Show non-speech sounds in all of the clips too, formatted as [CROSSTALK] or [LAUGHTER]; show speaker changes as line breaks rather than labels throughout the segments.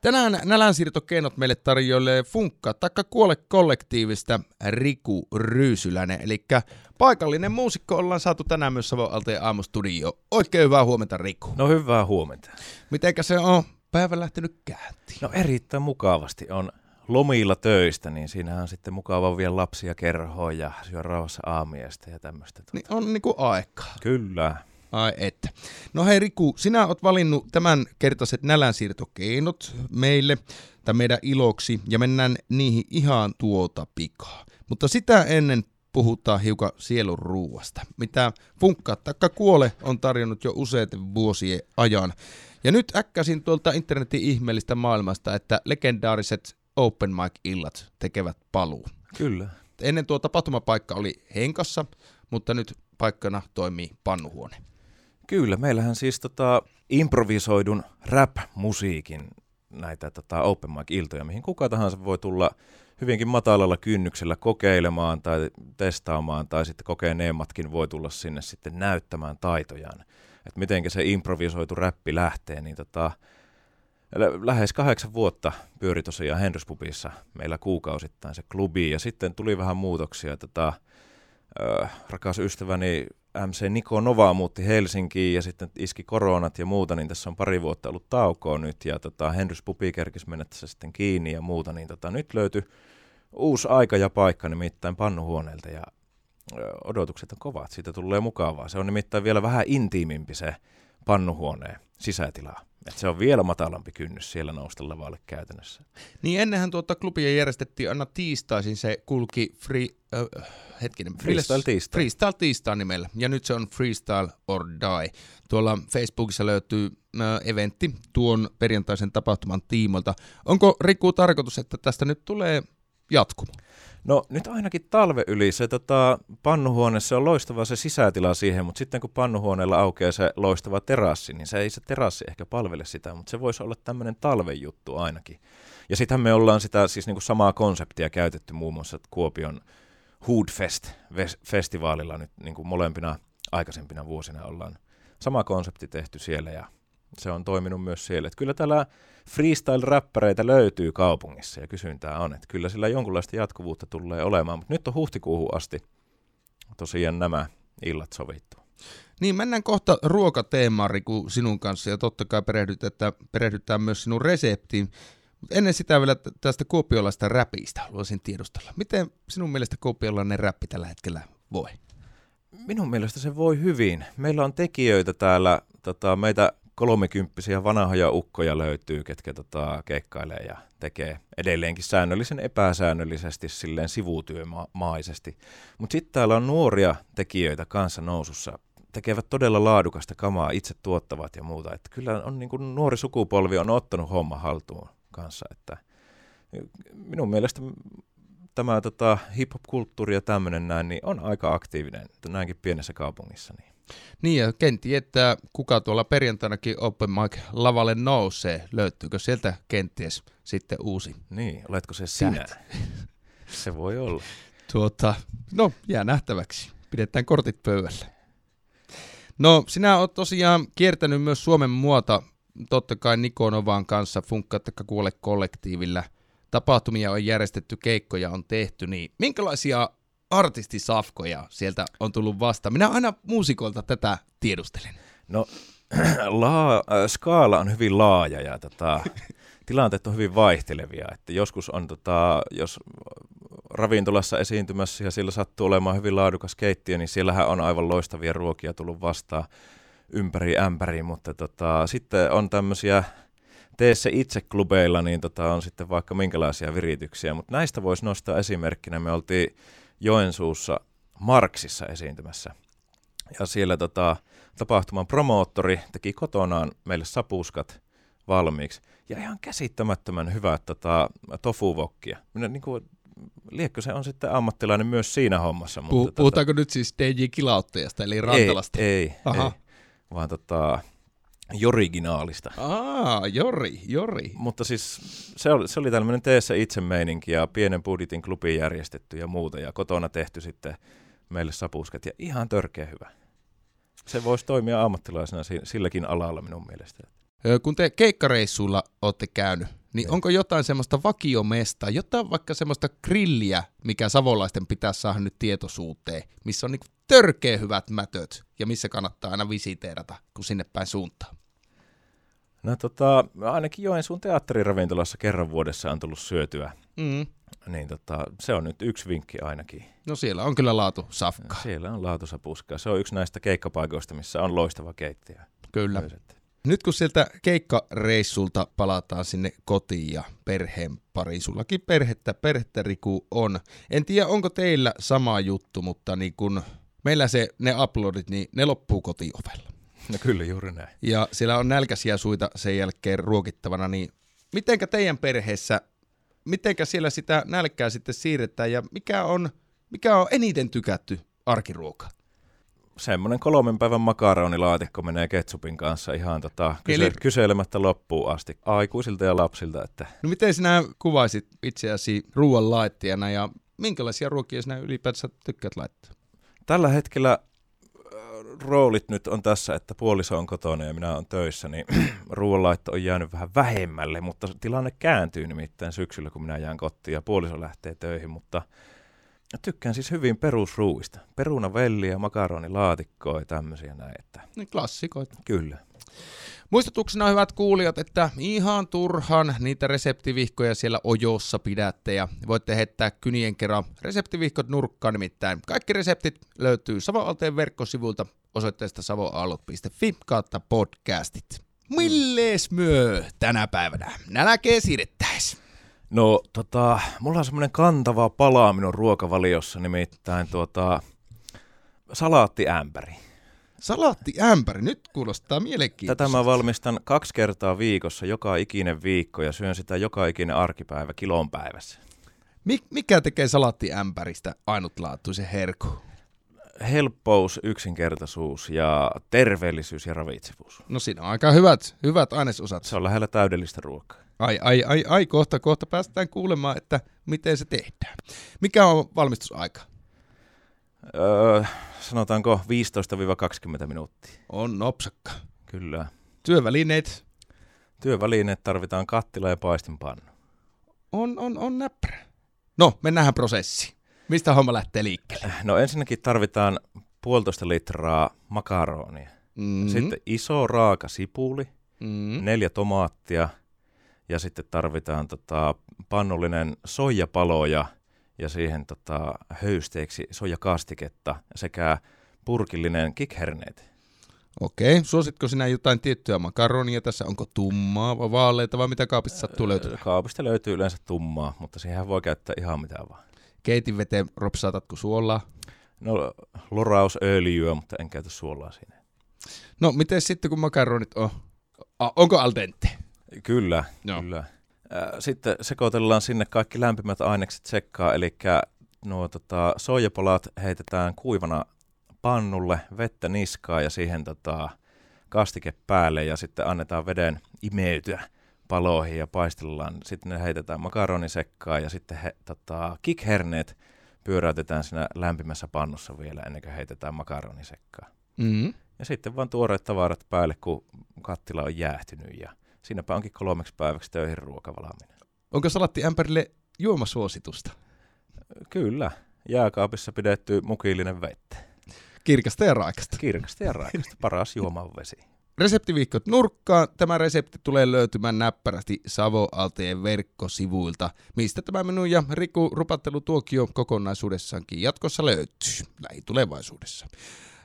Tänään nälänsiirtokeinot meille tarjoilee Funkka takka kuole kollektiivista Riku Ryysylänen. Eli paikallinen muusikko ollaan saatu tänään myös Savon Alteen aamustudio. Oikein hyvää huomenta Riku.
No hyvää huomenta.
Mitenkä se on päivä lähtenyt käyntiin?
No erittäin mukavasti. On lomilla töistä, niin siinähän on sitten mukava vielä lapsia kerhoon ja syö rauhassa aamiaista ja tämmöistä.
Niin on niinku aikaa.
Kyllä.
Ai että. No hei Riku, sinä oot valinnut tämän kertaiset nälänsiirtokeinot meille tai meidän iloksi ja mennään niihin ihan tuota pikaa. Mutta sitä ennen puhutaan hiukan sielun ruuasta, mitä Funkka takka kuole on tarjonnut jo useiden vuosien ajan. Ja nyt äkkäsin tuolta internetin ihmeellistä maailmasta, että legendaariset open mic-illat tekevät paluu.
Kyllä.
Ennen tuo tapahtumapaikka oli Henkassa, mutta nyt paikkana toimii pannuhuone.
Kyllä, meillähän siis tota, improvisoidun rap-musiikin näitä tota, open mic-iltoja, mihin kuka tahansa voi tulla hyvinkin matalalla kynnyksellä kokeilemaan tai testaamaan, tai sitten kokeneemmatkin voi tulla sinne sitten näyttämään taitojaan. Että miten se improvisoitu räppi lähtee, niin tota, lähes kahdeksan vuotta pyöri tosiaan Henryspubissa meillä kuukausittain se klubi, ja sitten tuli vähän muutoksia. Tota, äh, rakas ystäväni MC Niko Nova muutti Helsinkiin ja sitten iski koronat ja muuta, niin tässä on pari vuotta ollut taukoa nyt ja tota, Henrys Pupi kerkisi mennä tässä sitten kiinni ja muuta, niin tota, nyt löytyi uusi aika ja paikka nimittäin pannuhuoneelta ja odotukset on kovat, siitä tulee mukavaa. Se on nimittäin vielä vähän intiimimpi se pannuhuoneen sisätila. Et se on vielä matalampi kynnys siellä nousta lavalle käytännössä.
Niin ennenhän tuota klubia järjestettiin aina tiistaisin, se kulki free, äh, hetkinen,
Freestyle tiistai.
Freestyle tiistai nimellä, ja nyt se on Freestyle or Die. Tuolla Facebookissa löytyy äh, eventti tuon perjantaisen tapahtuman tiimoilta. Onko Riku tarkoitus, että tästä nyt tulee jatkuma?
No nyt ainakin talve yli se tota, pannuhuone, se on loistava se sisätila siihen, mutta sitten kun pannuhuoneella aukeaa se loistava terassi, niin se ei se terassi ehkä palvele sitä, mutta se voisi olla tämmöinen talven juttu ainakin. Ja sittenhän me ollaan sitä siis niinku samaa konseptia käytetty muun muassa Kuopion Hoodfest-festivaalilla nyt niinku molempina aikaisempina vuosina ollaan sama konsepti tehty siellä ja se on toiminut myös siellä. Että kyllä täällä freestyle-räppäreitä löytyy kaupungissa ja kysyntää on. Että kyllä sillä jonkunlaista jatkuvuutta tulee olemaan, mutta nyt on huhtikuuhun asti tosiaan nämä illat sovittu.
Niin, mennään kohta ruokateemaan, Riku, sinun kanssa, ja totta kai perehdytetään, perehdytään myös sinun reseptiin. Mutta ennen sitä vielä tästä kuopiolaista räpistä haluaisin tiedustella. Miten sinun mielestä kuopiolainen räppi tällä hetkellä voi?
Minun mielestä se voi hyvin. Meillä on tekijöitä täällä, tota, meitä kolmekymppisiä vanhoja ukkoja löytyy, ketkä tota, keikkailee ja tekee edelleenkin säännöllisen epäsäännöllisesti silleen sivutyömaisesti. Mutta sitten täällä on nuoria tekijöitä kanssa nousussa, tekevät todella laadukasta kamaa, itse tuottavat ja muuta. Että kyllä on niin kuin nuori sukupolvi on ottanut homma haltuun kanssa. Että minun mielestä tämä tota, hip-hop-kulttuuri ja tämmöinen näin, niin on aika aktiivinen näinkin pienessä kaupungissa. Niin.
Niin ja ken tietää, kuka tuolla perjantainakin Open Mic lavalle nousee. Löytyykö sieltä kenties sitten uusi
Niin, oletko se sinä? [LAUGHS] se voi olla.
Tuota, no, jää nähtäväksi. Pidetään kortit pöydällä. No, sinä oot tosiaan kiertänyt myös Suomen muota, totta kai Nikonovan kanssa Funkkatakka kuole kollektiivilla. Tapahtumia on järjestetty, keikkoja on tehty, niin minkälaisia artistisafkoja sieltä on tullut vasta? Minä aina muusikolta tätä tiedustelen.
No, [CLEARS THROAT] la, äh, skaala on hyvin laaja ja tota, [LAUGHS] tilanteet on hyvin vaihtelevia. Että joskus on, tota, jos ravintolassa esiintymässä ja sillä sattuu olemaan hyvin laadukas keittiö, niin siellähän on aivan loistavia ruokia tullut vastaan ympäri ämpäri, mutta tota, sitten on tämmöisiä tee se itse klubeilla, niin tota, on sitten vaikka minkälaisia virityksiä, mutta näistä voisi nostaa esimerkkinä. Me oltiin Joensuussa Marksissa esiintymässä. Ja siellä tota, tapahtuman promoottori teki kotonaan meille sapuskat valmiiksi. Ja ihan käsittämättömän hyvät tota, tofuvokkia. Minä, niin kuin, liekkö se on sitten ammattilainen myös siinä hommassa.
Mutta, tota- Puhutaanko tota, nyt siis DJ Kilauttajasta, eli Rantalasta?
Ei, ei, ei vaan tota, Joriginaalista.
Aa, Jori, Jori.
Mutta siis se oli, se oli tällainen teessä itse meininki ja pienen budjetin klubi järjestetty ja muuta ja kotona tehty sitten meille sapuskat ja ihan törkeä hyvä. Se voisi toimia ammattilaisena silläkin alalla minun mielestä.
Kun te keikkareissuilla olette käynyt, niin mm. onko jotain semmoista vakiomesta, jotain vaikka semmoista grilliä, mikä savolaisten pitää saada nyt tietoisuuteen, missä on niin törkeä hyvät mätöt ja missä kannattaa aina visiteerata, kun sinne päin suuntaan?
No tota, ainakin Joensuun teatteriravintolassa kerran vuodessa on tullut syötyä.
Mm.
Niin tota, se on nyt yksi vinkki ainakin.
No siellä on kyllä laatu safka.
Siellä on laatusapuska. Se on yksi näistä keikkapaikoista, missä on loistava keittiö.
Kyllä. Nyt kun sieltä keikkareissulta palataan sinne kotiin ja perheen pari, sullakin perhettä, perhettä Riku on. En tiedä, onko teillä sama juttu, mutta niin kun meillä se, ne uploadit, niin ne loppuu kotiovella.
No kyllä, juuri näin.
Ja siellä on nälkäisiä suita sen jälkeen ruokittavana, niin mitenkä teidän perheessä, mitenkä siellä sitä nälkää sitten siirretään ja mikä on, mikä on eniten tykätty arkiruoka?
semmoinen kolmen päivän makaronilaatikko menee ketsupin kanssa ihan tota, kyse- Eli... kyselemättä loppuun asti aikuisilta ja lapsilta. Että...
No miten sinä kuvaisit itseäsi ruoan laittajana ja minkälaisia ruokia sinä ylipäätään tykkäät laittaa?
Tällä hetkellä roolit nyt on tässä, että puoliso on kotona ja minä olen töissä, niin [CLEARS THROAT] ruoanlaitto on jäänyt vähän vähemmälle, mutta tilanne kääntyy nimittäin syksyllä, kun minä jään kotiin ja puoliso lähtee töihin, mutta Tykkään siis hyvin perusruuista. Perunavelliä, makaronilaatikkoa ja tämmöisiä näin. Että...
Niin klassikoita.
Kyllä.
Muistutuksena hyvät kuulijat, että ihan turhan niitä reseptivihkoja siellä ojossa pidätte ja voitte heittää kynien kerran reseptivihkot nurkkaan nimittäin. Kaikki reseptit löytyy Savoalteen verkkosivuilta osoitteesta savoaallot.fi kautta podcastit. Millees myö tänä päivänä? Nälkeen siirrettäisiin.
No tota, mulla on semmoinen kantava palaa minun ruokavaliossa, nimittäin tuota, salaattiämpäri.
Salaattiämpäri, nyt kuulostaa mielenkiintoista.
Tätä mä valmistan kaksi kertaa viikossa, joka ikinen viikko, ja syön sitä joka ikinen arkipäivä kilon päivässä.
Mik, mikä tekee salaattiämpäristä ainutlaatuisen herku?
Helppous, yksinkertaisuus ja terveellisyys ja ravitsevuus.
No siinä on aika hyvät, hyvät ainesosat.
Se on lähellä täydellistä ruokaa.
Ai, ai, ai, ai, kohta, kohta päästään kuulemaan, että miten se tehdään. Mikä on valmistusaika?
Öö, sanotaanko 15-20 minuuttia.
On nopsakka.
Kyllä.
Työvälineet?
Työvälineet tarvitaan kattila ja paistinpannu.
On, on, on näppärä. No, mennään prosessiin. Mistä homma lähtee liikkeelle?
No ensinnäkin tarvitaan puolitoista litraa makaronia. Mm-hmm. Sitten iso raaka sipuli, mm-hmm. neljä tomaattia – ja sitten tarvitaan tota, pannullinen soijapaloja ja siihen tota, höysteeksi soijakastiketta sekä purkillinen kikherneet.
Okei, suositko sinä jotain tiettyä makaronia tässä? Onko tummaa vai vaaleita vai mitä kaapista sattuu löytymään?
Kaapista löytyy yleensä tummaa, mutta siihen voi käyttää ihan mitä vaan.
Keitin veteen ropsaatatko suolaa?
No lorausöljyä, mutta en käytä suolaa siinä.
No miten sitten kun makaronit on? Onko al dente?
Kyllä, Joo. kyllä. Sitten sekoitellaan sinne kaikki lämpimät ainekset sekkaan, eli nuo tota, soijapalat heitetään kuivana pannulle, vettä niskaa ja siihen tota, kastike päälle ja sitten annetaan veden imeytyä paloihin ja paistellaan. Sitten ne heitetään makaronisekkaan ja sitten he, tota, kikherneet pyöräytetään siinä lämpimässä pannussa vielä ennen kuin heitetään makaronisekkaan.
Mm-hmm.
Ja sitten vaan tuoreet tavarat päälle, kun kattila on jäähtynyt ja siinäpä onkin kolmeksi päiväksi töihin ruokavalaaminen.
Onko salattiämpärille juomasuositusta?
Kyllä. Jääkaapissa pidetty mukillinen vettä.
Kirkasta ja raikasta.
Kirkasta ja raikasta. Paras juomavesi.
Reseptiviikkot nurkkaan. Tämä resepti tulee löytymään näppärästi Savo Alteen verkkosivuilta, mistä tämä minun ja Riku rupattelutuokio kokonaisuudessaankin jatkossa löytyy lähitulevaisuudessa.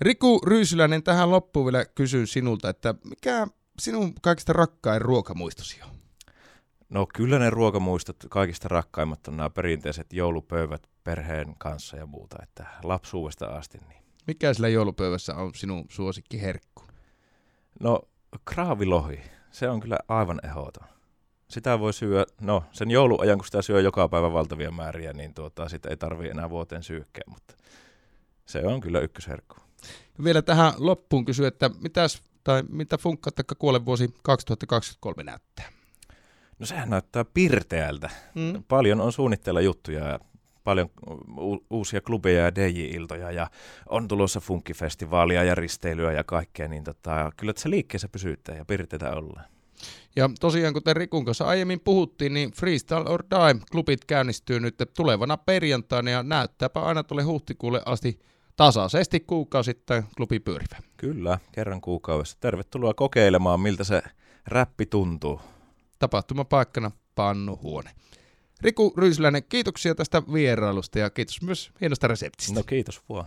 Riku Ryysyläinen, tähän loppuun vielä kysyn sinulta, että mikä sinun kaikista rakkain ruokamuistosi on?
No kyllä ne ruokamuistot kaikista rakkaimmat on nämä perinteiset joulupöydät perheen kanssa ja muuta, että lapsuudesta asti. Niin.
Mikä sillä joulupöydässä on sinun suosikki herkku?
No kraavilohi, se on kyllä aivan ehdoton. Sitä voi syödä, no sen jouluajan kun sitä syö joka päivä valtavia määriä, niin tuota, sitä ei tarvitse enää vuoteen syykkää, mutta se on kyllä ykkösherkku.
Vielä tähän loppuun kysyä, että mitäs tai mitä funkka tai vuosi 2023 näyttää?
No sehän näyttää pirteältä. Mm. Paljon on suunnitteilla juttuja ja paljon u- uusia klubeja ja DJ-iltoja ja on tulossa funkkifestivaalia ja risteilyä ja kaikkea, niin tota, kyllä se liikkeessä pysyttää ja pirteitä ollaan.
Ja tosiaan, kuten Rikun kanssa aiemmin puhuttiin, niin Freestyle or Die klubit käynnistyy nyt tulevana perjantaina ja näyttääpä aina tuolle huhtikuulle asti tasaisesti kuukausittain klubi pyörivä.
Kyllä, kerran kuukaudessa. Tervetuloa kokeilemaan, miltä se räppi tuntuu.
Tapahtumapaikkana Pannuhuone. Riku Ryysyläinen, kiitoksia tästä vierailusta ja kiitos myös hienosta reseptistä.
No kiitos vaan.